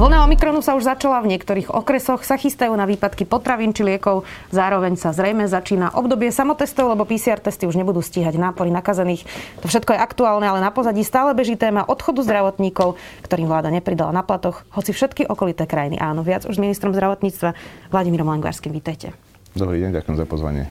Vlna Omikronu sa už začala, v niektorých okresoch sa chystajú na výpadky potravín či liekov. Zároveň sa zrejme začína obdobie samotestov, lebo PCR testy už nebudú stíhať nápory nakazených. To všetko je aktuálne, ale na pozadí stále beží téma odchodu zdravotníkov, ktorým vláda nepridala na platoch, hoci všetky okolité krajiny áno. Viac už s ministrom zdravotníctva Vladimírom Langvarským. Vítajte. Dobrý deň, ďakujem za pozvanie.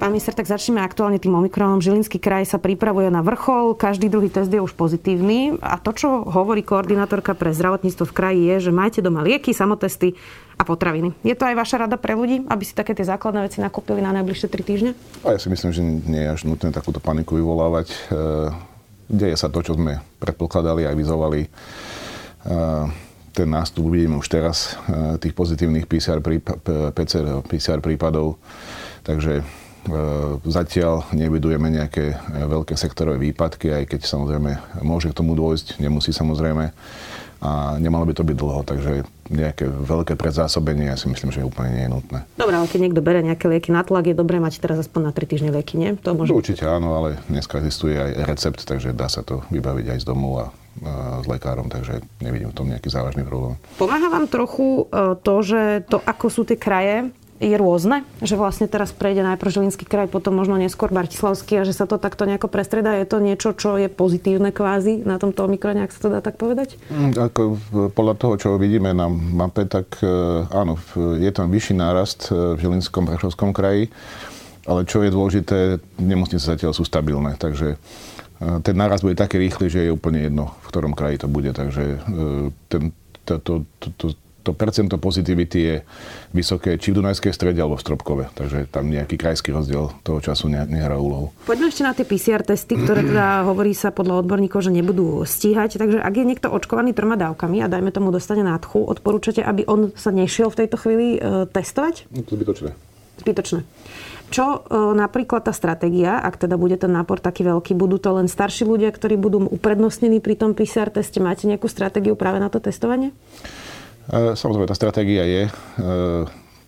Pán minister, tak začneme aktuálne tým Omikronom. Žilinský kraj sa pripravuje na vrchol, každý druhý test je už pozitívny a to, čo hovorí koordinátorka pre zdravotníctvo v kraji je, že majte doma lieky, samotesty a potraviny. Je to aj vaša rada pre ľudí, aby si také tie základné veci nakúpili na najbližšie tri týždne? A ja si myslím, že nie je až nutné takúto paniku vyvolávať. E, deje sa to, čo sme predpokladali a vyzovali. E, ten nástup uvidíme už teraz e, tých pozitívnych PCR, PCR, prípadov. Takže zatiaľ nevidujeme nejaké e, veľké sektorové výpadky, aj keď samozrejme môže k tomu dôjsť, nemusí samozrejme. A nemalo by to byť dlho, takže nejaké veľké predzásobenie ja si myslím, že úplne nie je nutné. Dobre, ale keď niekto berie nejaké lieky na tlak, je dobré mať teraz aspoň na 3 týždne lieky, nie? To môže... Určite áno, ale dneska existuje aj recept, takže dá sa to vybaviť aj z domu a s lekárom, takže nevidím v tom nejaký závažný problém. Pomáha vám trochu e, to, že to, ako sú tie kraje, je rôzne? Že vlastne teraz prejde najprv Žilinský kraj, potom možno neskôr Bratislavský a že sa to takto nejako prestredá? Je to niečo, čo je pozitívne kvázi na tomto Omikrone, ak sa to dá tak povedať? Mm, ako podľa toho, čo vidíme na mape, tak e, áno, je tam vyšší nárast e, v Žilinskom Bratislavskom kraji, ale čo je dôležité, nemocnice zatiaľ sú stabilné, takže e, ten nárast bude taký rýchly, že je úplne jedno, v ktorom kraji to bude. Takže ten, to, to, to, to to percento pozitivity je vysoké či v Dunajskej strede alebo v Stropkove. Takže tam nejaký krajský rozdiel toho času nehrá úlohu. Poďme ešte na tie PCR testy, ktoré teda hovorí sa podľa odborníkov, že nebudú stíhať. Takže ak je niekto očkovaný troma dávkami a dajme tomu dostane nádchu, odporúčate, aby on sa nešiel v tejto chvíli e, testovať? No, to zbytočné. Zbytočné. Čo e, napríklad tá stratégia, ak teda bude ten nápor taký veľký, budú to len starší ľudia, ktorí budú uprednostnení pri tom PCR teste? Máte nejakú stratégiu práve na to testovanie? E, samozrejme, tá stratégia je, e,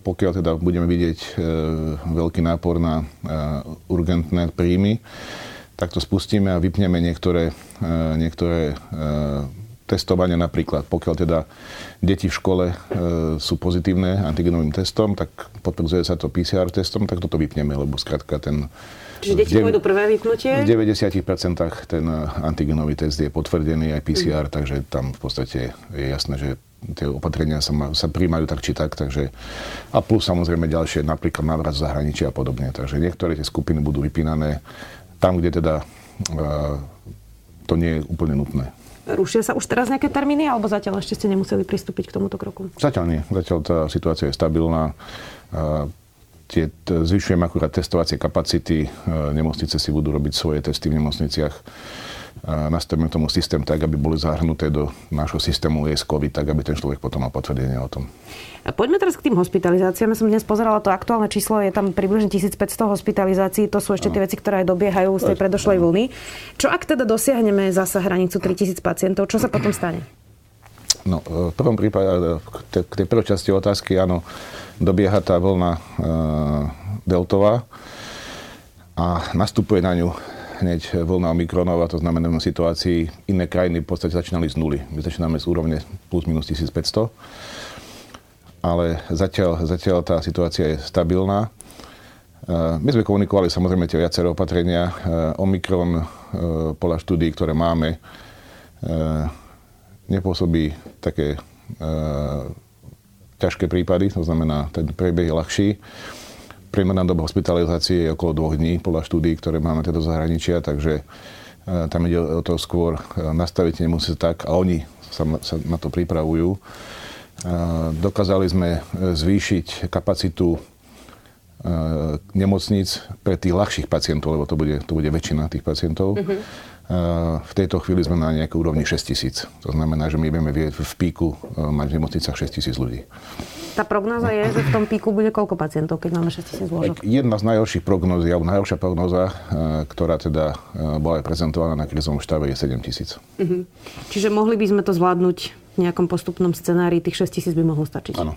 pokiaľ teda budeme vidieť e, veľký nápor na urgentné príjmy, tak to spustíme a vypneme niektoré, niektoré testovania napríklad. Pokiaľ teda deti v škole sú pozitívne antigenovým testom, tak potvrdzuje sa to PCR testom, tak toto vypneme, lebo skrátka ten Čiže deti pôjdu prvé vypnutie? V 90% ten antigenový test je potvrdený aj PCR, mm. takže tam v podstate je jasné, že tie opatrenia sa, ma, sa príjmajú tak či tak, takže a plus samozrejme ďalšie, napríklad návrat zahraničia a podobne. Takže niektoré tie skupiny budú vypínané tam, kde teda uh, to nie je úplne nutné. Rušia sa už teraz nejaké termíny, alebo zatiaľ ešte ste nemuseli pristúpiť k tomuto kroku? Zatiaľ nie. Zatiaľ tá situácia je stabilná. Uh, tie, zvyšujem akurát testovacie kapacity. Uh, nemocnice si budú robiť svoje testy v nemocniciach nastavíme tomu systém tak, aby boli zahrnuté do nášho systému ES COVID, tak aby ten človek potom mal potvrdenie o tom. Poďme teraz k tým hospitalizáciám. Ja som dnes pozerala to aktuálne číslo, je tam približne 1500 hospitalizácií. To sú ešte tie veci, ktoré aj dobiehajú z tej predošlej vlny. Čo ak teda dosiahneme zasa hranicu 3000 pacientov, čo sa potom stane? No, v prvom prípade, k tej prvej časti otázky, áno, dobieha tá vlna e, deltová a nastupuje na ňu hneď vlna Omikronov to znamená v situácii iné krajiny v podstate začínali z nuly. My začíname z úrovne plus minus 1500. Ale zatiaľ, zatiaľ tá situácia je stabilná. E, my sme komunikovali samozrejme tie viaceré opatrenia. E, Omikron e, podľa štúdí, ktoré máme, nepôsobí také ťažké prípady, to znamená, ten priebeh je ľahší. Priemerná doba hospitalizácie je okolo dvoch dní podľa štúdí, ktoré máme teda zahraničia, takže e, tam ide o to skôr e, nastaviť nemocnice tak a oni sa, sa na to pripravujú. E, dokázali sme zvýšiť kapacitu nemocníc pre tých ľahších pacientov, lebo to bude, to bude väčšina tých pacientov. Mm-hmm v tejto chvíli sme na nejakej úrovni 6 tisíc. To znamená, že my vieme v píku e, mať v nemocnicách 6 tisíc ľudí. Tá prognoza je, že v tom píku bude koľko pacientov, keď máme 6 tisíc lôžok? Jedna z najhorších prognóz, alebo najhoršia prognoza, e, ktorá teda bola aj prezentovaná na krizovom štáve, je 7 tisíc. Uh-huh. Čiže mohli by sme to zvládnuť v nejakom postupnom scenári tých 6 tisíc by mohlo stačiť. Áno.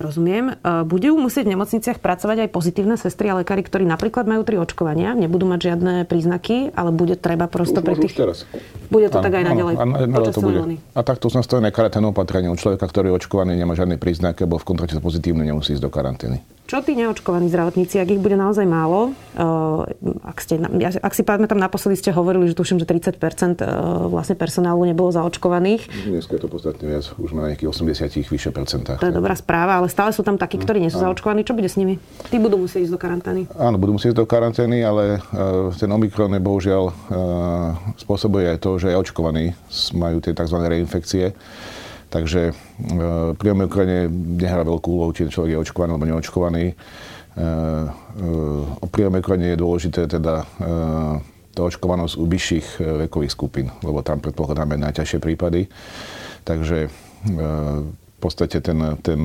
Rozumiem. E, budú musieť v nemocniciach pracovať aj pozitívne sestry a lekári, ktorí napríklad majú tri očkovania, nebudú mať žiadne príznaky, ale bude treba prosto pri tých... teraz. Bude to áno, tak aj naďalej. Áno, áno, to bude. A takto sú nastavené karanténne opatrenie. U človeka, ktorý je očkovaný, nemá žiadne príznaky, alebo v kontrakte pozitívne, nemusí ísť do karantény. Čo tí neočkovaní zdravotníci, ak ich bude naozaj málo, eh, ak, ste, ak si pamätám, naposledy ste hovorili, že tuším, že 30% eh, vlastne personálu nebolo zaočkovaných. Dnes je to podstatne viac, už na nejakých 80 vyššie percentách. To je dobrá správa, ale stále sú tam takí, ktorí nie sú zaočkovaní. Čo bude s nimi? Tí budú musieť ísť do karantény. Áno, budú musieť ísť do karantény, ale uh, ten Omikron bohužiaľ spôsobuje aj to, že aj očkovaní majú tie tzv. reinfekcie. Takže e, pri Omikrone nehrá veľkú úlohu, či človek je očkovaný alebo neočkovaný. E, e, pri Omikrone je dôležité teda tá očkovanosť u vyšších vekových skupín, lebo tam predpokladáme najťažšie prípady. Takže v podstate ten, ten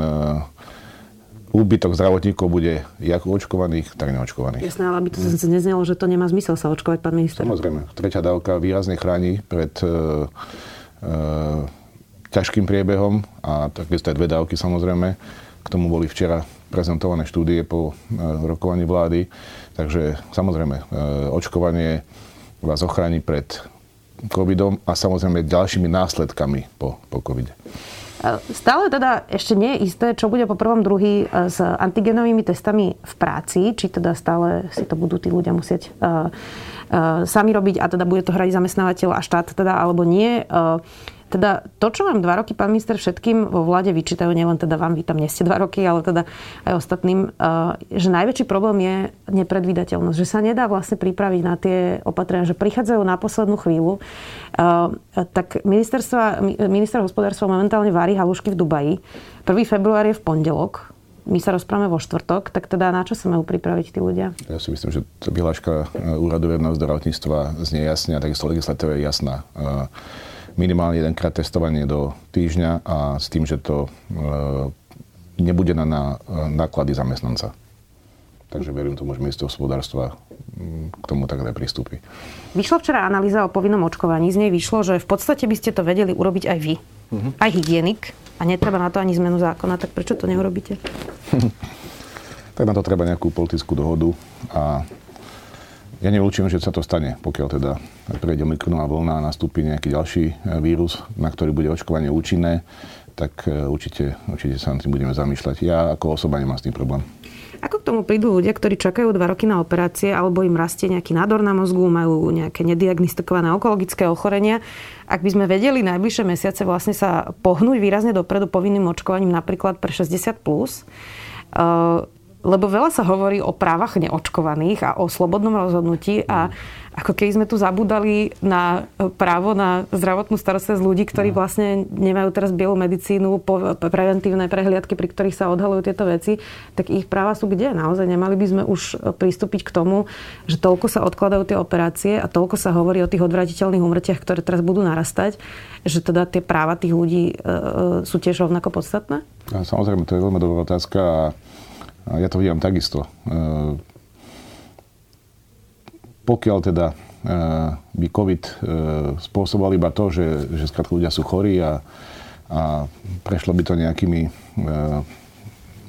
úbytok zdravotníkov bude jak očkovaných, tak neočkovaných. Jasné, ale aby to zase neznelo, že to nemá zmysel sa očkovať, pán minister. Samozrejme. Tretia dávka výrazne chráni pred uh, uh, ťažkým priebehom a takisto aj dve dávky samozrejme. K tomu boli včera prezentované štúdie po e, rokovaní vlády. Takže samozrejme, e, očkovanie vás ochráni pred covidom a samozrejme ďalšími následkami po, po covide. E, stále teda ešte nie je isté, čo bude po prvom druhý s antigenovými testami v práci, či teda stále si to budú tí ľudia musieť uh, sami robiť a teda bude to hrať zamestnávateľ a štát teda alebo nie. Uh, teda to, čo vám dva roky, pán minister, všetkým vo vláde vyčítajú, nielen teda vám, vy tam nie ste dva roky, ale teda aj ostatným, eh, že najväčší problém je nepredvídateľnosť, že sa nedá vlastne pripraviť na tie opatrenia, že prichádzajú na poslednú chvíľu. Tak minister hospodárstva momentálne vári halušky v Dubaji. 1. február je v pondelok, my sa rozprávame vo štvrtok, tak teda na čo sa majú pripraviť tí ľudia? Ja si myslím, že vyhláška eh, úradu verejného zdravotníctva znie jasne a takisto legislatíva je jasná minimálne jedenkrát testovanie do týždňa a s tým, že to e, nebude na, na náklady zamestnanca. Takže verím tomu, že minister hospodárstva k tomu tak aj pristúpi. Vyšla včera analýza o povinnom očkovaní. Z nej vyšlo, že v podstate by ste to vedeli urobiť aj vy. Uh-huh. Aj hygienik. A netreba na to ani zmenu zákona. Tak prečo to neurobíte? tak na to treba nejakú politickú dohodu a ja nevylúčim, že sa to stane, pokiaľ teda prejde Omikronová vlna a nastúpi nejaký ďalší e, vírus, na ktorý bude očkovanie účinné, tak e, určite, určite sa nad tým budeme zamýšľať. Ja ako osoba nemám s tým problém. Tomu prídu ľudia, ktorí čakajú dva roky na operácie alebo im rastie nejaký nádor na mozgu, majú nejaké nediagnostikované onkologické ochorenia? Ak by sme vedeli najbližšie mesiace vlastne sa pohnúť výrazne dopredu povinným očkovaním napríklad pre 60+, plus, lebo veľa sa hovorí o právach neočkovaných a o slobodnom rozhodnutí a ako keby sme tu zabudali na právo na zdravotnú starostlivosť ľudí, ktorí no. vlastne nemajú teraz bielu medicínu, preventívne prehliadky, pri ktorých sa odhalujú tieto veci, tak ich práva sú kde? Naozaj nemali by sme už pristúpiť k tomu, že toľko sa odkladajú tie operácie a toľko sa hovorí o tých odvratiteľných umrtiach, ktoré teraz budú narastať, že teda tie práva tých ľudí sú tiež rovnako podstatné? Samozrejme, to je veľmi dobrá otázka a a ja to vidím takisto. E, pokiaľ teda e, by COVID e, spôsoboval iba to, že, že skrátka ľudia sú chorí a, a prešlo by to nejakými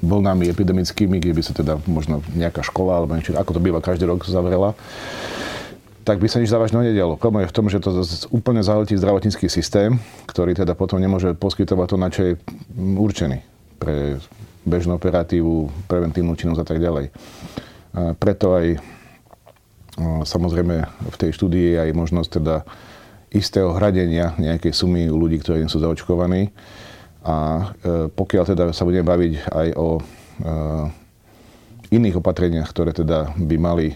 vlnami epidemickými, kde by sa teda možno nejaká škola alebo niečo, ako to býva každý rok zavrela, tak by sa nič závažného nedialo. Problém je v tom, že to úplne zahltí zdravotnícky systém, ktorý teda potom nemôže poskytovať to, na čo je určený pre bežnú operatívu, preventívnu činnosť a tak ďalej. A preto aj samozrejme v tej štúdii je aj možnosť teda istého hradenia nejakej sumy u ľudí, ktorí nie sú zaočkovaní. A e, pokiaľ teda sa budeme baviť aj o e, iných opatreniach, ktoré teda by mali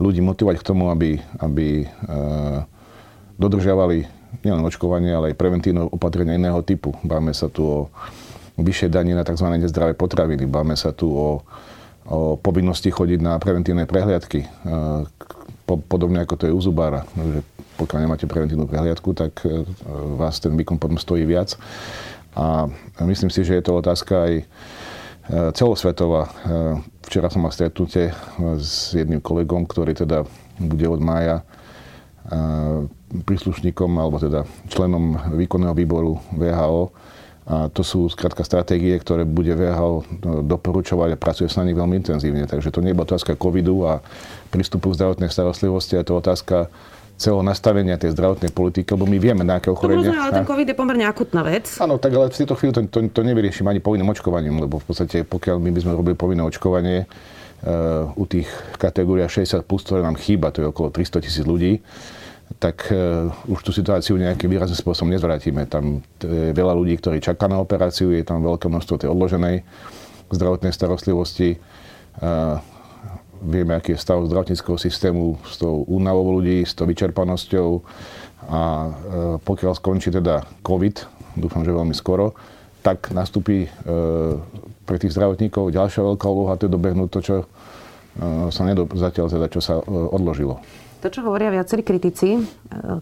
ľudí motivovať k tomu, aby, aby e, dodržiavali nielen očkovanie, ale aj preventívne opatrenia iného typu. Báme sa tu o vyššie danie na tzv. nezdravé potraviny. Báme sa tu o, o povinnosti chodiť na preventívne prehliadky. E, podobne ako to je u zubára. Že pokiaľ nemáte preventívnu prehliadku, tak e, vás ten výkon potom stojí viac. A myslím si, že je to otázka aj e, celosvetová. Včera som mal stretnutie s jedným kolegom, ktorý teda bude od mája príslušníkom alebo teda členom výkonného výboru VHO. A to sú skrátka stratégie, ktoré bude VHO doporučovať a pracuje sa na nich veľmi intenzívne. Takže to nie je otázka covidu a prístupu k zdravotnej starostlivosti, je to otázka celého nastavenia tej zdravotnej politiky, lebo my vieme, na aké ochorenia... To ale ten COVID je pomerne akutná vec. Áno, tak ale v tejto chvíli to, to, to nevyriešim ani povinným očkovaním, lebo v podstate pokiaľ my by sme robili povinné očkovanie uh, u tých kategórií 60+, plus, ktoré nám chýba, to je okolo 300 tisíc ľudí, tak uh, už tú situáciu nejakým výrazným spôsobom nezvrátime. Tam je veľa ľudí, ktorí čaká na operáciu, je tam veľké množstvo tej odloženej zdravotnej starostlivosti. Uh, vieme, aký je stav zdravotníckého systému s tou únavou ľudí, s tou vyčerpanosťou a e, pokiaľ skončí teda COVID, dúfam, že veľmi skoro, tak nastúpi e, pre tých zdravotníkov ďalšia veľká úloha, to je dobehnúť to, čo e, sa nedo, zatiaľ teda, čo sa odložilo. To, čo hovoria viacerí kritici,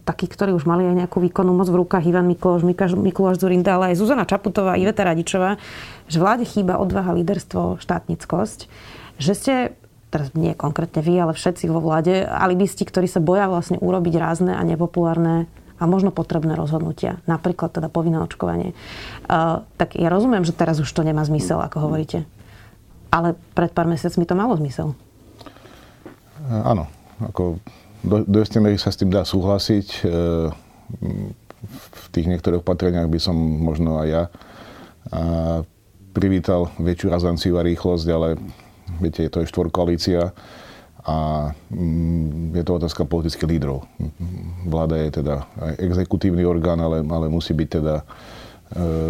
takí, ktorí už mali aj nejakú výkonnú moc v rukách, Ivan Mikloš, Mikuláš Zurinda, ale aj Zuzana Čaputová, Iveta Radičová, že vláde chýba odvaha, líderstvo, štátnickosť, že ste teraz nie konkrétne vy, ale všetci vo vláde, alibisti, ktorí sa boja vlastne urobiť rázne a nepopulárne a možno potrebné rozhodnutia, napríklad teda povinné očkovanie. Uh, tak ja rozumiem, že teraz už to nemá zmysel, ako hovoríte. Ale pred pár mesiacmi to malo zmysel. Áno. Ako do, do istej miery sa s tým dá súhlasiť. Uh, v tých niektorých opatreniach by som možno aj ja privítal väčšiu razanciu a rýchlosť, ale Viete, to je štvorkoalícia a mm, je to otázka politických lídrov. Vláda je teda exekutívny orgán, ale, ale musí byť teda e,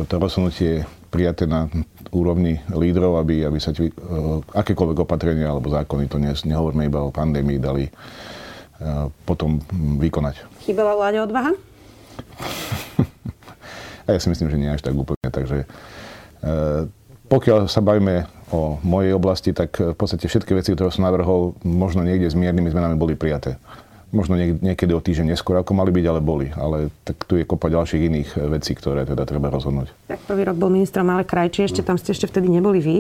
to rozhodnutie prijaté na úrovni lídrov, aby, aby sa e, akékoľvek opatrenia alebo zákony, to ne, nehovoríme iba o pandémii, dali e, potom vykonať. Chýbala vláde odvaha? a ja si myslím, že nie až tak úplne. Takže pokiaľ sa bavíme o mojej oblasti, tak v podstate všetky veci, ktoré som navrhol, možno niekde s miernymi zmenami boli prijaté. Možno niekedy o týždeň neskôr, ako mali byť, ale boli. Ale tak tu je kopa ďalších iných vecí, ktoré teda treba rozhodnúť. Tak prvý rok bol ministrom ale Krajčí, ešte tam ste ešte vtedy neboli vy.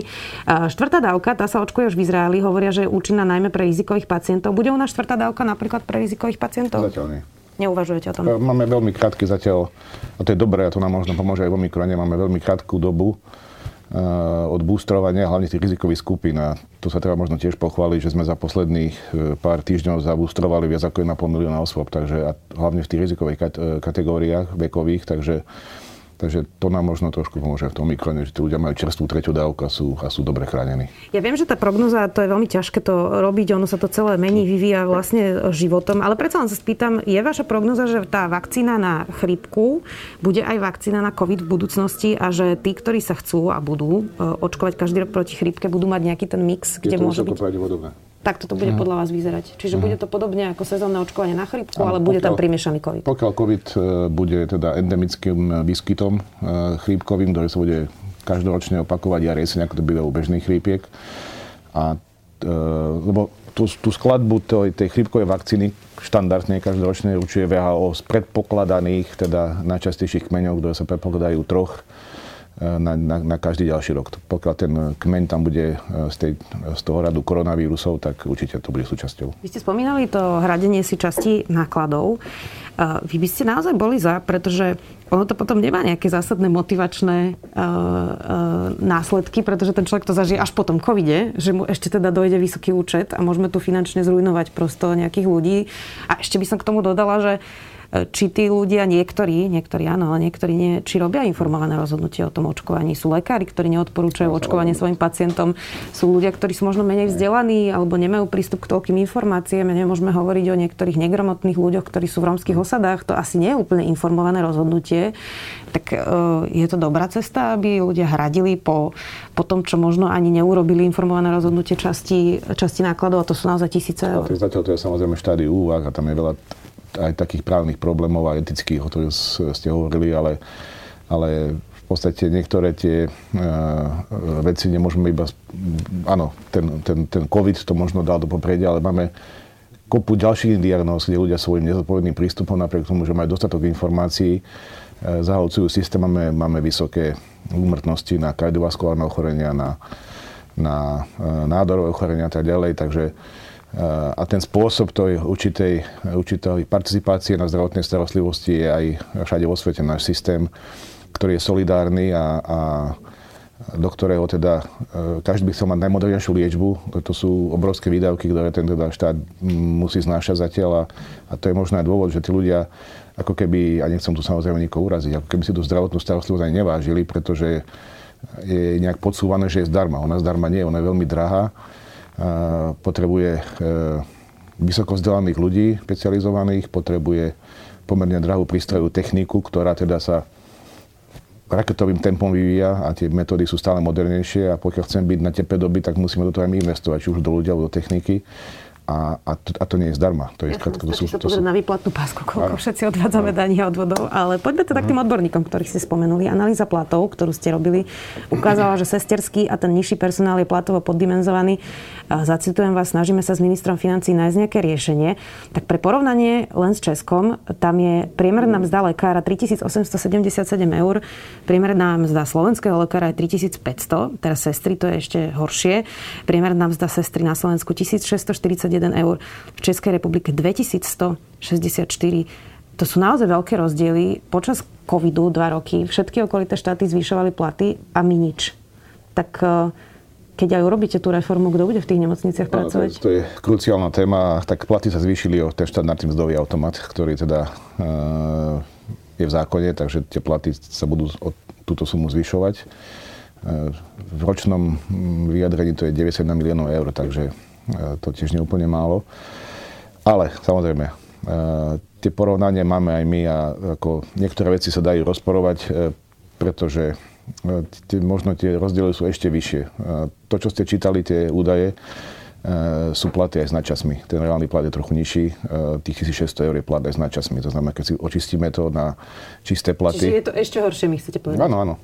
Štvrtá dávka, tá sa očkuje už v Izraeli, hovoria, že je účinná najmä pre rizikových pacientov. Bude u nás štvrtá dávka napríklad pre rizikových pacientov? Zatiaľ nie. Neuvažujete o tom? Máme veľmi krátky zatiaľ, a to je dobré, a to nám možno pomôže aj vo mikrone, máme veľmi krátku dobu Eh, od boostrovania, hlavne tých rizikových skupín. A tu sa treba možno tiež pochváliť, že sme za posledných eh, pár týždňov zaboostrovali viac ako 1,5 milióna osôb, takže a hlavne v tých rizikových eh, kategóriách vekových, takže Takže to nám možno trošku pomôže v tom mikrone, že tí ľudia majú čerstvú tretiu dávku a sú, a sú dobre chránení. Ja viem, že tá prognoza, to je veľmi ťažké to robiť, ono sa to celé mení, vyvíja vlastne životom, ale predsa len sa spýtam, je vaša prognoza, že tá vakcína na chrípku bude aj vakcína na COVID v budúcnosti a že tí, ktorí sa chcú a budú e, očkovať každý rok proti chrípke, budú mať nejaký ten mix, kde je to môže byť... Tak toto bude uh-huh. podľa vás vyzerať. Čiže uh-huh. bude to podobne ako sezónne očkovanie na chrypku, ale bude pokiaľ, tam primiešaný COVID. Pokiaľ COVID e, bude teda endemickým výskytom e, chrípkovým, ktorý sa bude každoročne opakovať jar jeseň, ako to býva u bežných chrípiek. A, e, lebo tú, tú skladbu tej, tej chrípkovej vakcíny štandardne každoročne určuje VHO z predpokladaných, teda najčastejších kmeňov, ktoré sa predpokladajú troch na, na, na každý ďalší rok. Pokiaľ ten kmeň tam bude e, z, tej, z toho radu koronavírusov, tak určite to bude súčasťou. Vy ste spomínali to hradenie si časti nákladov. E, vy by ste naozaj boli za, pretože ono to potom nemá nejaké zásadné motivačné uh, uh, následky, pretože ten človek to zažije až po tom covide, že mu ešte teda dojde vysoký účet a môžeme tu finančne zrujnovať prosto nejakých ľudí. A ešte by som k tomu dodala, že uh, či tí ľudia, niektorí, niektorí áno, ale niektorí nie, či robia informované rozhodnutie o tom očkovaní. Sú lekári, ktorí neodporúčajú očkovanie svojim pacientom. Sú ľudia, ktorí sú možno menej vzdelaní alebo nemajú prístup k toľkým informáciám. Nemôžeme hovoriť o niektorých negromotných ľuďoch, ktorí sú v rómskych osadách. To asi nie je úplne informované rozhodnutie. Tak e, je to dobrá cesta, aby ľudia hradili po, po tom, čo možno ani neurobili informované rozhodnutie časti, časti nákladov, a to sú naozaj tisíce eur. Zatiaľ to je samozrejme štádiu úvah a tam je veľa aj takých právnych problémov a etických, o ktorých ste hovorili, ale, ale v podstate niektoré tie uh, veci nemôžeme iba... Áno, ten, ten, ten COVID to možno dal do popredia, ale máme kopu ďalších diagnóz, kde ľudia svojim nezodpovedným prístupom, napriek tomu, že majú dostatok informácií, uh, zahalcujú systém, máme, máme vysoké úmrtnosti na kardiovaskulárne ochorenia, na, na uh, nádorové ochorenia a tak ďalej, takže a ten spôsob tej určitej, určitej participácie na zdravotnej starostlivosti je aj všade vo svete náš systém, ktorý je solidárny a, a do ktorého teda e, každý by chcel mať najmodernejšiu liečbu. To sú obrovské výdavky, ktoré ten teda štát musí znášať zatiaľ a, a to je možno aj dôvod, že tí ľudia ako keby, a nechcem tu samozrejme nikoho uraziť, ako keby si tú zdravotnú starostlivosť aj nevážili, pretože je nejak podsúvané, že je zdarma. Ona zdarma nie, ona je veľmi drahá. Potrebuje e, vysoko vzdelaných ľudí, špecializovaných, potrebuje pomerne drahú prístrojovú techniku, ktorá teda sa raketovým tempom vyvíja a tie metódy sú stále modernejšie a pokiaľ chcem byť na tepe doby, tak musíme do toho aj my investovať, či už do ľudí alebo do techniky a, a, to, a to nie je zdarma. To je ja skrátka, to sú, to sú... na výplatnú pásku, koľko áno. všetci odvádzame dania odvodov. Ale poďme teda k tým mhm. odborníkom, ktorých ste spomenuli. Analýza platov, ktorú ste robili, ukázala, že sesterský a ten nižší personál je platovo poddimenzovaný. Zacitujem vás, snažíme sa s ministrom financí nájsť nejaké riešenie. Tak pre porovnanie len s Českom, tam je priemerná mzda lekára 3877 eur, priemerná mzda slovenského lekára je 3500, teraz sestry to je ešte horšie. Priemerná mzda sestry na Slovensku 1641 eur, v Českej republike 2164. To sú naozaj veľké rozdiely. Počas covidu dva roky všetky okolité štáty zvyšovali platy a my nič. Tak e, keď aj urobíte tú reformu, kto bude v tých nemocniciach pracovať? No, to, to je kruciálna téma. Tak platy sa zvýšili o ten štandardný mzdový automat, ktorý teda uh, je v zákone, takže tie platy sa budú o túto sumu zvyšovať. Uh, v ročnom vyjadrení to je 91 miliónov eur, takže E, to tiež neúplne málo. Ale samozrejme, e, tie porovnania máme aj my a ako niektoré veci sa dajú rozporovať, e, pretože možno tie rozdiely sú ešte vyššie. To, čo ste čítali, tie údaje, sú platy aj s nadčasmi. Ten reálny plat je trochu nižší, tých 1600 eur je plat aj s nadčasmi. To znamená, keď si očistíme to na čisté platy. Čiže je to ešte horšie, my chcete povedať? Áno, áno.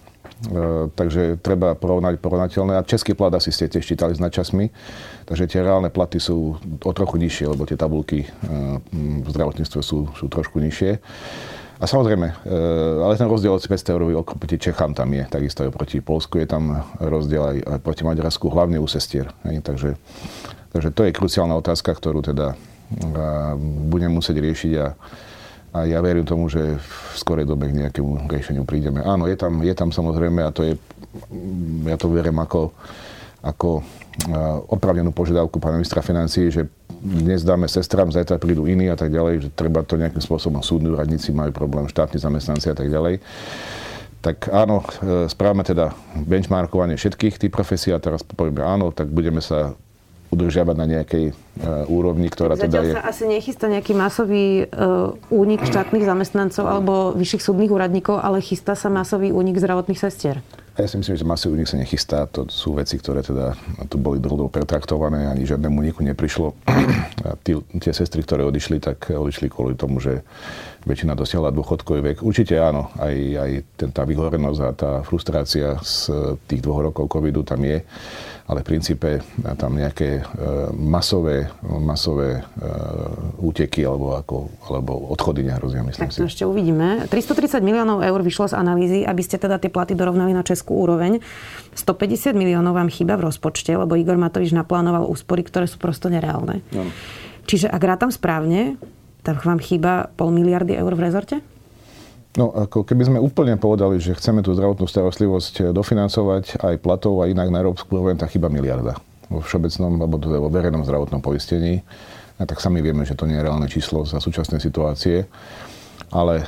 E, takže treba porovnať porovnateľné. A český plat asi ste tiež čítali s načasmi, takže tie reálne platy sú o trochu nižšie, lebo tie tabulky e, v zdravotníctve sú, sú trošku nižšie. A samozrejme, e, ale ten rozdiel od 500 eurový oproti Čechám tam je, takisto aj proti Polsku je tam rozdiel aj proti Maďarsku, hlavne u sestier. Takže, takže to je kruciálna otázka, ktorú teda budem musieť riešiť a a ja verím tomu, že v skorej dobe k nejakému riešeniu prídeme. Áno, je tam, je tam samozrejme, a to je, ja to verím ako, ako opravnenú požiadavku pána ministra financií, že dnes dáme sestram, zajtra prídu iní a tak ďalej, že treba to nejakým spôsobom súdni úradníci majú problém, štátni zamestnanci a tak ďalej. Tak áno, e, správame teda benchmarkovanie všetkých tých profesí a teraz povieme áno, tak budeme sa udržiavať na nejakej uh, úrovni, ktorá Zatiaľ teda je... sa asi nechystá nejaký masový uh, únik štátnych zamestnancov alebo vyšších súdnych úradníkov, ale chystá sa masový únik zdravotných sestier. Ja si myslím, že masový únik sa nechystá. To sú veci, ktoré teda tu boli dlhodobo pretraktované, ani žiadnemu úniku neprišlo. A tí, tie sestry, ktoré odišli, tak odišli kvôli tomu, že väčšina dosiahla dôchodkový vek. Určite áno, aj, aj ten, tá vyhorenosť a tá frustrácia z tých dvoch rokov covidu tam je ale v princípe tam nejaké e, masové, masové e, úteky alebo, ako, alebo odchody nehrozia, myslím tak si. ešte uvidíme. 330 miliónov eur vyšlo z analýzy, aby ste teda tie platy dorovnali na českú úroveň. 150 miliónov vám chýba v rozpočte, lebo Igor Matovič naplánoval úspory, ktoré sú prosto nereálne. No. Čiže ak rátam správne, tak vám chýba pol miliardy eur v rezorte? No, ako keby sme úplne povedali, že chceme tú zdravotnú starostlivosť dofinancovať aj platov a inak na európsku úroveň, tak chyba miliarda vo všeobecnom alebo vo verejnom zdravotnom poistení. A tak sami vieme, že to nie je reálne číslo za súčasnej situácie. Ale e,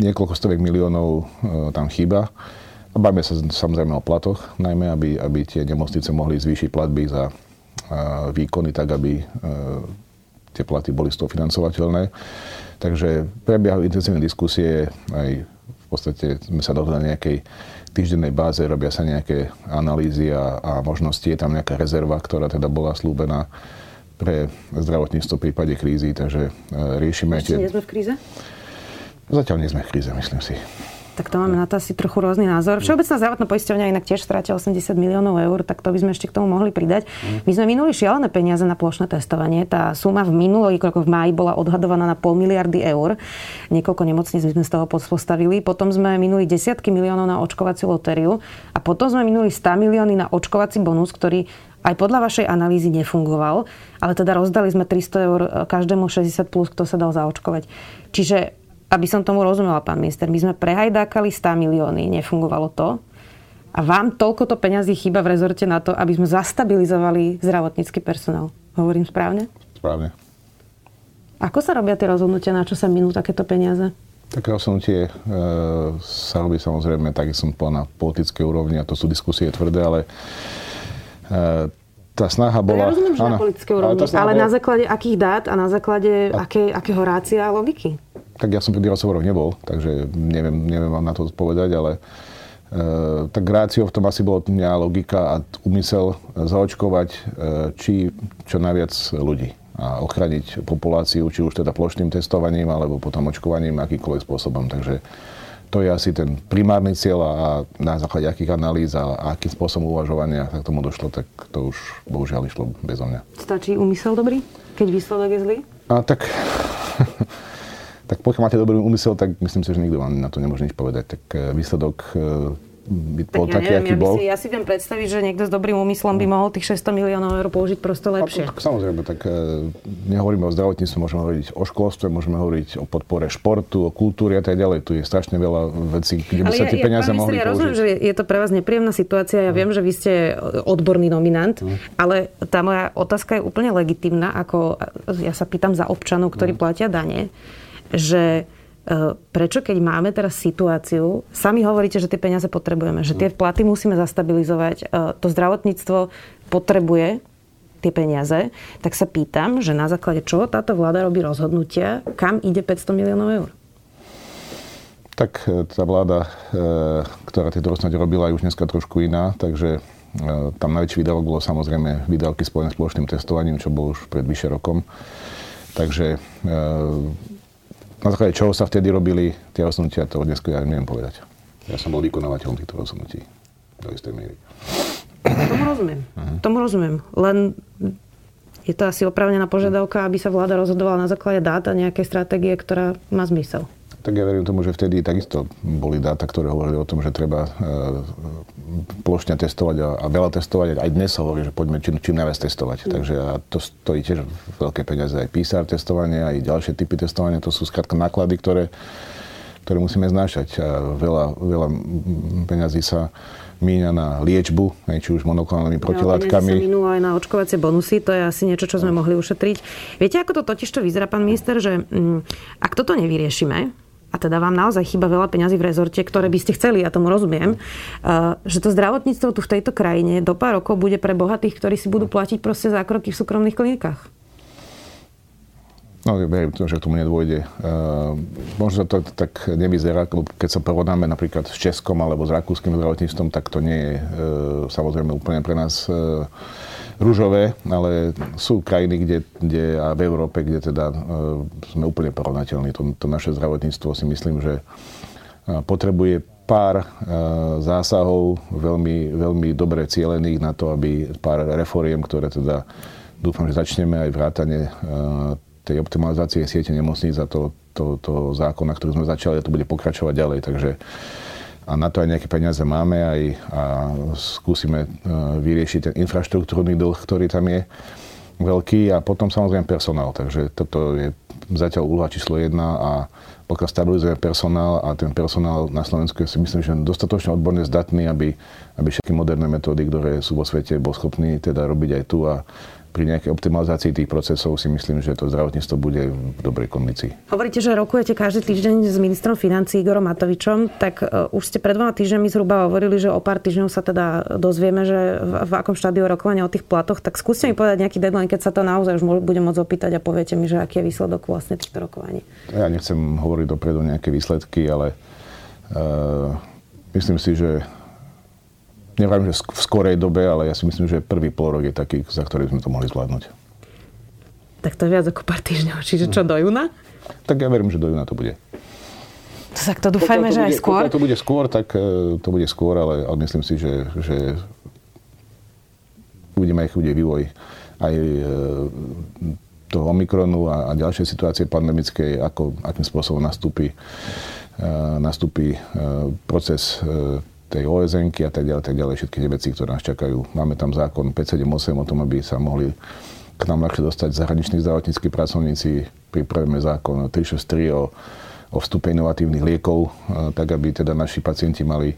niekoľko stovek miliónov e, tam chýba. A bavíme sa samozrejme o platoch, najmä aby, aby tie nemocnice mohli zvýšiť platby za e, výkony tak, aby e, tie platy boli z toho financovateľné. Takže prebiehajú intenzívne diskusie, aj v podstate sme sa dohodli na nejakej týždennej báze, robia sa nejaké analýzy a, a možnosti. Je tam nejaká rezerva, ktorá teda bola slúbená pre zdravotníctvo v prípade krízy, takže e, riešime Ešte tie... nie sme v kríze? Zatiaľ nie sme v kríze, myslím si tak to máme na to asi trochu rôzny názor. Všeobecná zdravotná poisťovňa inak tiež stratila 80 miliónov eur, tak to by sme ešte k tomu mohli pridať. My sme minuli šialené peniaze na plošné testovanie. Tá suma v minulých rokoch v máji bola odhadovaná na pol miliardy eur. Niekoľko nemocníc sme z toho postavili. Potom sme minuli desiatky miliónov na očkovaciu lotériu a potom sme minuli 100 milióny na očkovací bonus, ktorý aj podľa vašej analýzy nefungoval, ale teda rozdali sme 300 eur každému 60 plus, kto sa dal zaočkovať. Čiže, aby som tomu rozumela, pán minister, my sme prehajdákali 100 milióny, nefungovalo to. A vám toľkoto peňazí chýba v rezorte na to, aby sme zastabilizovali zdravotnícky personál. Hovorím správne? Správne. Ako sa robia tie rozhodnutia, na čo sa minú takéto peniaze? Také rozhodnutie e, sa robí samozrejme, tak som povedal, na politickej úrovni a to sú diskusie tvrdé, ale e, tá snaha bola... Ja rozumiem, že áno, na politickej úrovni, ale, ale bola... na základe akých dát a na základe a... aké, akého rácia a logiky? Tak ja som pri rozhovoroch nebol, takže neviem, neviem vám na to odpovedať, ale E, tak rácio v tom asi bolo mňa logika a úmysel zaočkovať e, či čo najviac ľudí a ochraniť populáciu, či už teda plošným testovaním, alebo potom očkovaním akýmkoľvek spôsobom. Takže to je asi ten primárny cieľ a na základe akých analýz a akým spôsobom uvažovania tak tomu došlo, tak to už bohužiaľ išlo bezo mňa. Stačí úmysel dobrý, keď výsledok je zlý? A tak tak pokiaľ máte dobrý úmysel, tak myslím si, že nikto vám na to nemôže nič povedať. Tak eh, výsledok eh, by bol tak taký, ja neviem, aký ja bol. Si, ja si viem predstaviť, že niekto s dobrým úmyslom by mohol tých 600 miliónov eur použiť proste lepšie. A, tak, samozrejme, tak e, nehovoríme o zdravotníctve, môžeme hovoriť o školstve, môžeme hovoriť o podpore športu, o kultúre a tak ďalej. Tu je strašne veľa vecí, kde by sa tie ja, peniaze mohli ja rozumiem, že je to pre vás nepríjemná situácia. Ja no. viem, že vy ste odborný nominant, no. ale tá moja otázka je úplne legitimná, ako ja sa pýtam za občanov, ktorí no. platia dane, že E, prečo keď máme teraz situáciu, sami hovoríte, že tie peniaze potrebujeme, že tie platy musíme zastabilizovať, e, to zdravotníctvo potrebuje tie peniaze, tak sa pýtam, že na základe čoho táto vláda robí rozhodnutia, kam ide 500 miliónov eur? Tak e, tá vláda, ktorá tieto rozhodnutia robila, je už dneska trošku iná, takže tam najväčší výdavok bolo samozrejme výdavky spojené s spoločným testovaním, čo bolo už pred vyše rokom. Takže na základe čoho sa vtedy robili tie rozhodnutia, to dnes ja neviem povedať. Ja som bol vykonávateľom týchto rozhodnutí do istej miery. Tomu rozumiem. Uh-huh. Tomu rozumiem. Len je to asi opravnená požiadavka, aby sa vláda rozhodovala na základe dát a nejakej stratégie, ktorá má zmysel. Tak ja verím tomu, že vtedy takisto boli dáta, ktoré hovorili o tom, že treba e, plošne testovať a, a veľa testovať. Aj dnes sa hovorí, že poďme čím, čím najviac testovať. Mm. Takže a to stojí tiež veľké peniaze. Aj PCR testovanie, aj ďalšie typy testovania. To sú skrátka náklady, ktoré, ktoré musíme znášať. A veľa, veľa peňazí sa míňa na liečbu, či už monoklonálnymi protilátkami. Ja, minú aj na očkovacie bonusy, to je asi niečo, čo sme mohli ušetriť. Viete, ako to totiž to vyzerá, pán minister, že mm, ak toto nevyriešime, a teda vám naozaj chýba veľa peňazí v rezorte, ktoré by ste chceli, ja tomu rozumiem, uh, že to zdravotníctvo tu v tejto krajine do pár rokov bude pre bohatých, ktorí si budú platiť proste zákroky v súkromných klinikách. No, verím že k tomu nedôjde. Uh, možno to tak nevyzerá, keď sa porovnáme napríklad s Českom alebo s rakúskym zdravotníctvom, tak to nie je uh, samozrejme úplne pre nás uh, rúžové, ale sú krajiny, kde, kde a v Európe, kde teda uh, sme úplne porovnateľní. To, to naše zdravotníctvo si myslím, že uh, potrebuje pár uh, zásahov veľmi, veľmi dobre cielených na to, aby pár reforiem, ktoré teda dúfam, že začneme aj vrátane tej optimalizácie siete nemocníc a to, to, to zákona, ktorý sme začali, a to bude pokračovať ďalej. Takže a na to aj nejaké peniaze máme aj, a skúsime e, vyriešiť ten infraštruktúrny dlh, ktorý tam je veľký a potom samozrejme personál. Takže toto je zatiaľ úloha číslo jedna a pokiaľ stabilizujeme personál a ten personál na Slovensku je si myslím, že dostatočne odborne zdatný, aby, aby všetky moderné metódy, ktoré sú vo svete, bol schopný teda robiť aj tu a pri nejakej optimalizácii tých procesov si myslím, že to zdravotníctvo bude v dobrej kondícii. Hovoríte, že rokujete každý týždeň s ministrom financí Igorom Matovičom, tak uh, už ste pred dvoma týždňami zhruba hovorili, že o pár týždňov sa teda dozvieme, že v, v akom štádiu rokovania o tých platoch. Tak skúste mi povedať nejaký deadline, keď sa to naozaj už budem môcť opýtať a poviete mi, že aký je výsledok vlastne týchto rokovaní. Ja nechcem hovoriť dopredu nejaké výsledky, ale uh, myslím si, že Neviem, že v skorej dobe, ale ja si myslím, že prvý pol rok je taký, za ktorý sme to mohli zvládnuť. Tak to je viac ako pár týždňov. Čiže čo, do júna? Tak ja verím, že do júna to bude. Tak to dúfajme, že bude, aj skôr. to bude skôr, tak e, to bude skôr, ale, ale myslím si, že, že uvidíme, aký bude vývoj aj e, toho Omikronu a, a ďalšej situácie pandemickej, ako, akým spôsobom nastúpi, e, nastúpi proces tej osn a tak ďalej, tak ďalej, všetky tie veci, ktoré nás čakajú. Máme tam zákon 578 o tom, aby sa mohli k nám ľahšie dostať zahraniční zdravotníckí pracovníci. Pripravíme zákon 363 o, o vstupe inovatívnych liekov, tak aby teda naši pacienti mali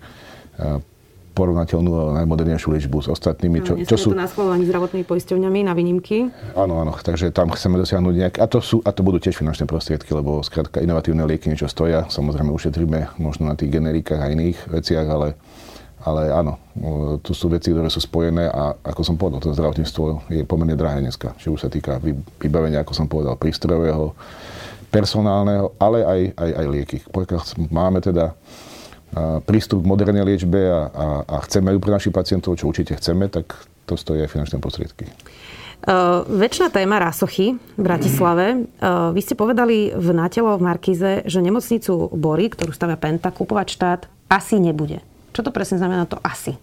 porovnateľnú najmodernejšiu liečbu s ostatnými. Čo, čo sú to na schváľovaní zdravotnými poisťovňami na výnimky? Áno, áno. Takže tam chceme dosiahnuť nejak... A to, sú, a to budú tiež finančné prostriedky, lebo skrátka inovatívne lieky niečo stoja. Samozrejme ušetríme možno na tých generikách a iných veciach, ale, ale áno, tu sú veci, ktoré sú spojené a ako som povedal, to zdravotníctvo je pomerne drahé dneska. Či už sa týka vybavenia, ako som povedal, prístrojového, personálneho, ale aj, aj, aj lieky. Pokiaľ máme teda prístup k modernej liečbe a, a, a chceme ju pre našich pacientov, čo určite chceme, tak to stojí aj finančné prostriedky. Uh, väčšina téma Rásochy v Bratislave. Uh, vy ste povedali v Natelo v Markize, že nemocnicu Bory, ktorú stavia Penta, kupovať štát asi nebude. Čo to presne znamená to asi?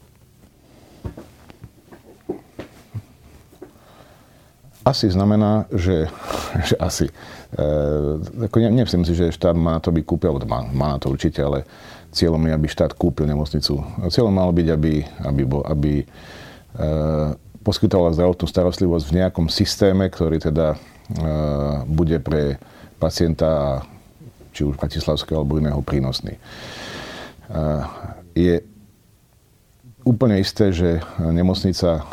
Asi znamená, že, že asi. E, ako ne, nemyslím si, že štát má na to byť kúpil, má, má na to určite, ale cieľom je, aby štát kúpil nemocnicu. Cieľom malo byť, aby, aby, bol, aby e, poskytovala zdravotnú starostlivosť v nejakom systéme, ktorý teda e, bude pre pacienta, či už bratislavského alebo iného, prínosný. E, je úplne isté, že nemocnica e,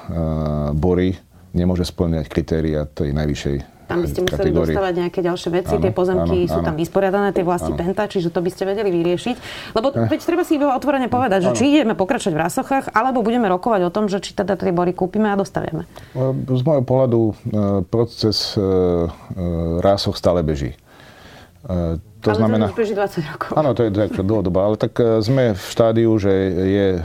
Bory nemôže splňať kritéria tej najvyššej tam by ste museli kategórii. dostávať nejaké ďalšie veci, áno, tie pozemky áno, sú áno. tam vysporiadané, tie vlasti áno. Penta, čiže to by ste vedeli vyriešiť. Lebo eh. veď treba si otvorene povedať, že či ideme pokračovať v rasochách, alebo budeme rokovať o tom, že či teda tie bory kúpime a dostavieme. Z môjho pohľadu eh, proces eh, rásoch stále beží. To ale znamená, to 20 rokov. Áno, to je tak dlhodobo, ale tak sme v štádiu, že je e,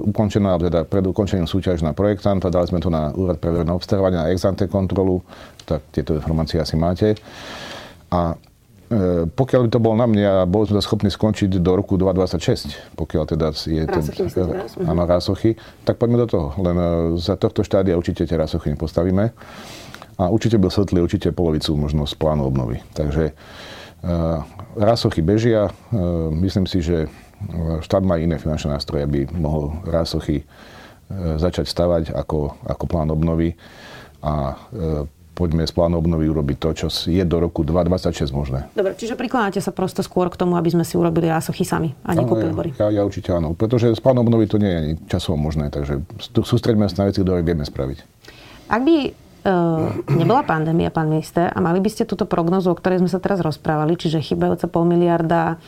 ukončená, teda pred ukončením súťaž na projektanta, dali sme to na úrad pre verejné obstarávanie, na ex kontrolu, tak tieto informácie asi máte. A e, pokiaľ by to bol na mne a bol sme schopní skončiť do roku 2026, pokiaľ teda je ten... Mhm. Áno, rásochy, tak poďme do toho. Len e, za tohto štádia určite tie rásochy nepostavíme. A určite by svetli určite polovicu možno z plánu obnovy. Takže rásochy bežia. Uh, myslím si, že štát má iné finančné nástroje, aby mohol rásochy začať stavať ako, ako plán obnovy. A poďme z plánu obnovy urobiť to, čo je do roku 2026 možné. Dobre, čiže prikláňate sa prosto skôr k tomu, aby sme si urobili rásochy sami a nekúpili bory. Ja, ja určite áno, pretože z plánu obnovy to nie je ani časovo možné, takže sústredíme sa na veci, ktoré vieme spraviť. Ak by nebola pandémia, pán minister, a mali by ste túto prognozu, o ktorej sme sa teraz rozprávali, čiže chybajúca pol miliarda,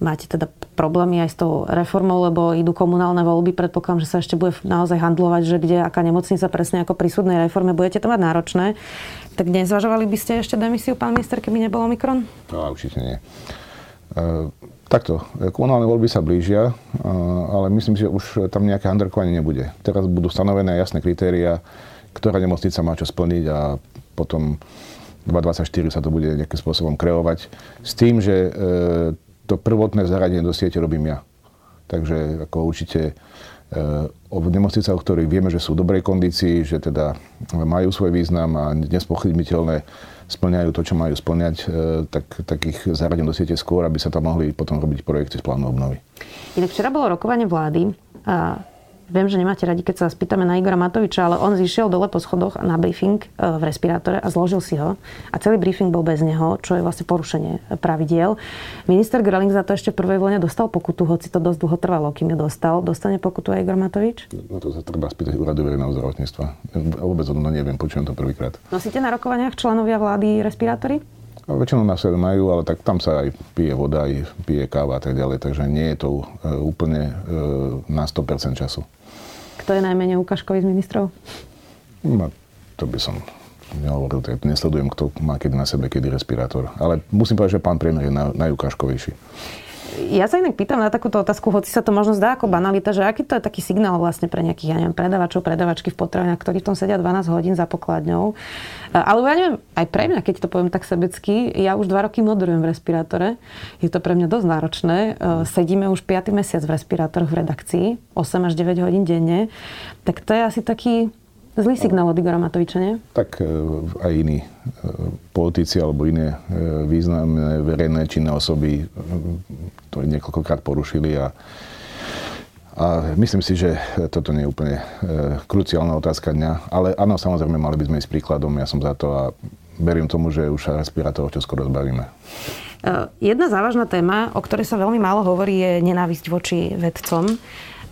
máte teda problémy aj s tou reformou, lebo idú komunálne voľby, predpokladám, že sa ešte bude naozaj handlovať, že kde, aká nemocnica presne ako pri súdnej reforme, budete to mať náročné. Tak nezvažovali by ste ešte demisiu, pán minister, keby nebol Omikron? No, určite nie. E, takto, komunálne voľby sa blížia, e, ale myslím si, že už tam nejaké handrkovanie nebude. Teraz budú stanovené jasné kritéria, ktorá nemocnica má čo splniť a potom 2024 sa to bude nejakým spôsobom kreovať. S tým, že e, to prvotné zaradenie do siete robím ja. Takže ako určite o nemocnicách, o ktorých vieme, že sú v dobrej kondícii, že teda majú svoj význam a nespochybniteľné splňajú to, čo majú splňať, e, tak, tak ich zaradím do siete skôr, aby sa tam mohli potom robiť projekty z plánu obnovy. Inak včera bolo rokovanie vlády a Viem, že nemáte radi, keď sa spýtame na Igora Matoviča, ale on zišiel dole po schodoch na briefing e, v respirátore a zložil si ho. A celý briefing bol bez neho, čo je vlastne porušenie pravidiel. Minister Greling za to ešte v prvej vlne dostal pokutu, hoci to dosť dlho trvalo, kým ju dostal. Dostane pokutu aj Igor Matovič? No to sa treba spýtať úradu verejného zdravotníctva. Vôbec o tom neviem, počujem to prvýkrát. Nosíte na rokovaniach členovia vlády respirátory? No, väčšinou na sebe majú, ale tak tam sa aj pije voda, aj pije káva a tak ďalej, takže nie je to e, úplne e, na 100% času. Kto je najmenej ukážkový z ministrov? No, to by som nehovoril, tak nesledujem, kto má kedy na sebe, kedy respirátor. Ale musím povedať, že pán premiér je najukážkovejší. Ja sa inak pýtam na takúto otázku, hoci sa to možno zdá ako banalita, že aký to je taký signál vlastne pre nejakých, ja neviem, predavačov, predavačky v potravinách, ktorí v tom sedia 12 hodín za pokladňou. Ale ja neviem, aj pre mňa, keď to poviem tak sebecky, ja už dva roky moderujem v respirátore. Je to pre mňa dosť náročné. E, sedíme už 5. mesiac v respirátoroch v redakcii, 8 až 9 hodín denne. Tak to je asi taký Zlý signál od Igora Matoviča, nie? Tak e, aj iní e, politici alebo iné e, významné verejné činné osoby to niekoľkokrát porušili a A myslím si, že toto nie je úplne e, kruciálna otázka dňa, ale áno, samozrejme, mali by sme ísť príkladom, ja som za to a verím tomu, že už respirátorov čo skoro zbavíme. Jedna závažná téma, o ktorej sa veľmi málo hovorí, je nenávisť voči vedcom.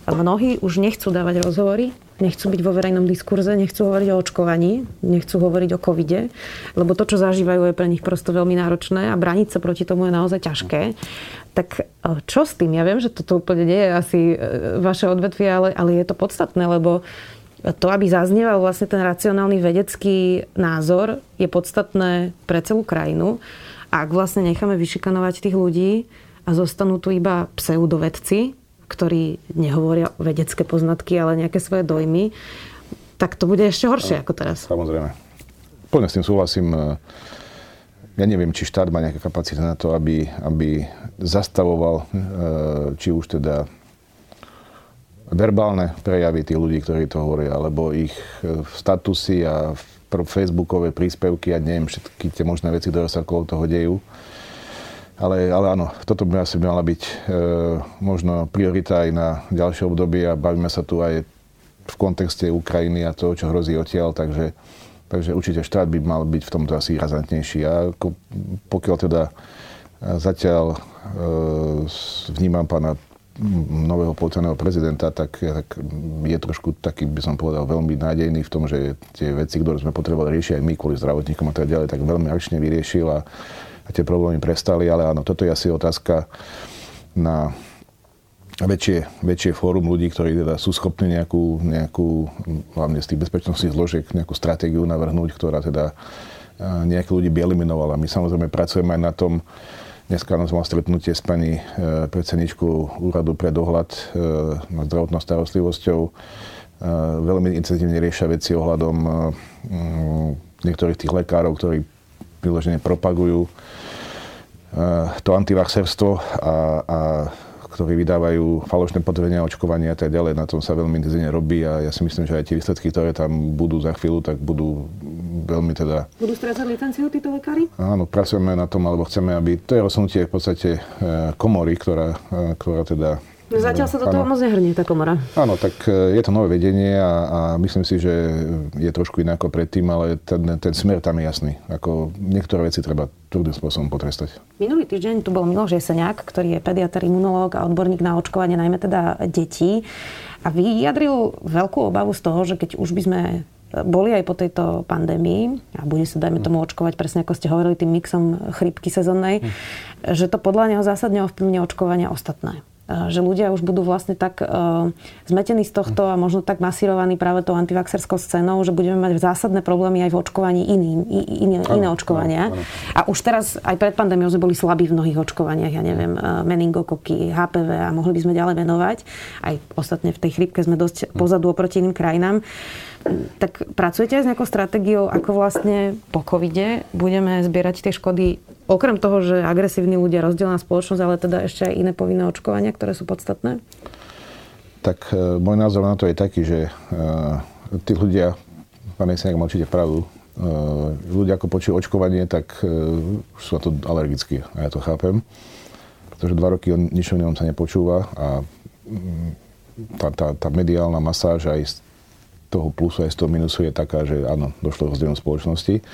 Mnohí už nechcú dávať rozhovory, nechcú byť vo verejnom diskurze, nechcú hovoriť o očkovaní, nechcú hovoriť o covide, lebo to, čo zažívajú, je pre nich prosto veľmi náročné a braniť sa proti tomu je naozaj ťažké. Tak e, čo s tým? Ja viem, že toto úplne nie je asi e, vaše odvetvie, ale, ale je to podstatné, lebo to, aby zaznieval vlastne ten racionálny vedecký názor, je podstatné pre celú krajinu. A ak vlastne necháme vyšikanovať tých ľudí a zostanú tu iba pseudovedci, ktorí nehovoria vedecké poznatky, ale nejaké svoje dojmy, tak to bude ešte horšie ako teraz. Samozrejme. Plne s tým súhlasím. Ja neviem, či štát má nejaké kapacity na to, aby, aby zastavoval, e, či už teda verbálne prejavy tých ľudí, ktorí to hovoria, alebo ich e, statusy a facebookové príspevky a neviem, všetky tie možné veci, ktoré sa okolo toho dejú. Ale, ale áno, toto by asi mala byť e, možno priorita aj na ďalšie obdobie a bavíme sa tu aj v kontexte Ukrajiny a toho, čo hrozí odtiaľ, takže, takže určite štát by mal byť v tomto asi razantnejší. A pokiaľ teda e, zatiaľ e, vnímam pána nového policajného prezidenta, tak, tak je trošku taký, by som povedal, veľmi nádejný v tom, že tie veci, ktoré sme potrebovali riešiť aj my kvôli zdravotníkom a tak ďalej, tak veľmi akčne vyriešil a a tie problémy prestali, ale áno, toto je asi otázka na väčšie, väčšie fórum ľudí, ktorí teda sú schopní nejakú, nejakú, hlavne z tých bezpečnostných zložiek, nejakú stratégiu navrhnúť, ktorá teda nejakých ľudí by eliminovala. My samozrejme pracujeme aj na tom, Dneska nás mal stretnutie s pani e, predsedničkou úradu pre dohľad e, nad zdravotnou starostlivosťou. E, veľmi intenzívne riešia veci ohľadom niektorých tých lekárov, ktorí vyložene propagujú to antivaxerstvo a, a ktorí vydávajú falošné potvrdenia očkovania a tak ďalej. Na tom sa veľmi intenzívne robí a ja si myslím, že aj tie výsledky, ktoré tam budú za chvíľu, tak budú veľmi teda... Budú strácať licenciu títo lekári? Áno, pracujeme na tom, alebo chceme, aby... To je rozhodnutie v podstate eh, komory, ktorá, eh, ktorá teda Zatiaľ sa do toho moc nehrnie tá komora. Áno, tak e, je to nové vedenie a, a myslím si, že je trošku iné ako predtým, ale ten, ten smer tam je jasný. Ako niektoré veci treba trudným spôsobom potrestať. Minulý týždeň tu bol Miloš Jeseniak, ktorý je pediatr, imunológ a odborník na očkovanie, najmä teda detí. A vyjadril veľkú obavu z toho, že keď už by sme boli aj po tejto pandémii a bude sa, dajme tomu, očkovať presne ako ste hovorili tým mixom chrypky sezónnej, hm. že to podľa neho zásadne ovplyvne očkovania ostatné že ľudia už budú vlastne tak zmetení z tohto a možno tak masírovaní práve tou antivaxerskou scénou, že budeme mať zásadné problémy aj v očkovaní iný, iné, iné očkovania. A už teraz aj pred pandémiou sme boli slabí v mnohých očkovaniach, ja neviem, meningokoky, HPV a mohli by sme ďalej venovať. Aj ostatne v tej chrípke sme dosť pozadu oproti iným krajinám. Tak pracujete aj s nejakou stratégiou, ako vlastne po covide budeme zbierať tie škody okrem toho, že agresívni ľudia rozdelená spoločnosť, ale teda ešte aj iné povinné očkovania, ktoré sú podstatné? Tak e, môj názor na to je taký, že e, tí ľudia, pán Jeseniak má určite pravdu, e, ľudia ako počujú očkovanie, tak už sú na to alergickí a ja to chápem, pretože dva roky o ničom inom sa nepočúva a mm, tá, tá, tá mediálna masáž aj z toho plusu aj z toho minusu je taká, že áno, došlo k rozdielom spoločnosti.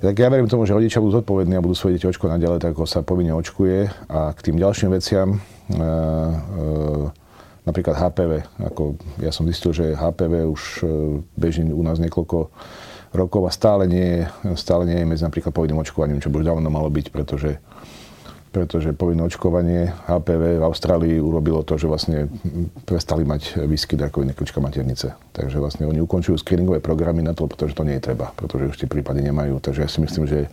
Tak ja verím tomu, že rodičia budú zodpovední a budú svoje deti očkovať naďalej, tak ako sa povinne očkuje. A k tým ďalším veciam, e, e, napríklad HPV. Ako ja som zistil, že HPV už e, beží u nás niekoľko rokov a stále nie, stále nie je medzi napríklad povinným očkovaním, čo by už dávno malo byť, pretože pretože povinné očkovanie HPV v Austrálii urobilo to, že vlastne prestali mať výskyt rakoviny klička maternice. Takže vlastne oni ukončujú screeningové programy na to, pretože to nie je treba, pretože už tie prípady nemajú. Takže ja si myslím, že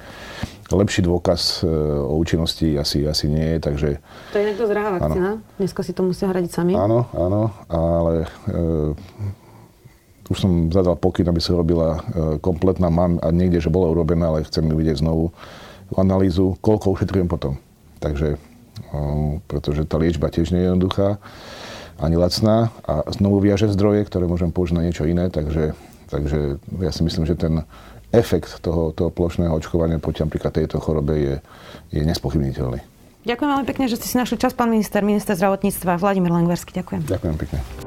lepší dôkaz e, o účinnosti asi, asi nie je, takže... To je niekto zrá vakcína? Dneska si to musia hradiť sami? Áno, áno, ale e, už som zadal pokyn, aby sa robila e, kompletná, mám a niekde, že bola urobená, ale chcem vidieť znovu analýzu, koľko ušetrujem potom. Takže, pretože tá liečba tiež nie je jednoduchá, ani lacná a znovu viaže zdroje, ktoré môžem použiť na niečo iné, takže, takže ja si myslím, že ten efekt toho, toho plošného očkovania proti napríklad tejto chorobe je, je nespochybniteľný. Ďakujem veľmi pekne, že ste si našli čas, pán minister, minister zdravotníctva Vladimír Langversky. Ďakujem. Ďakujem pekne.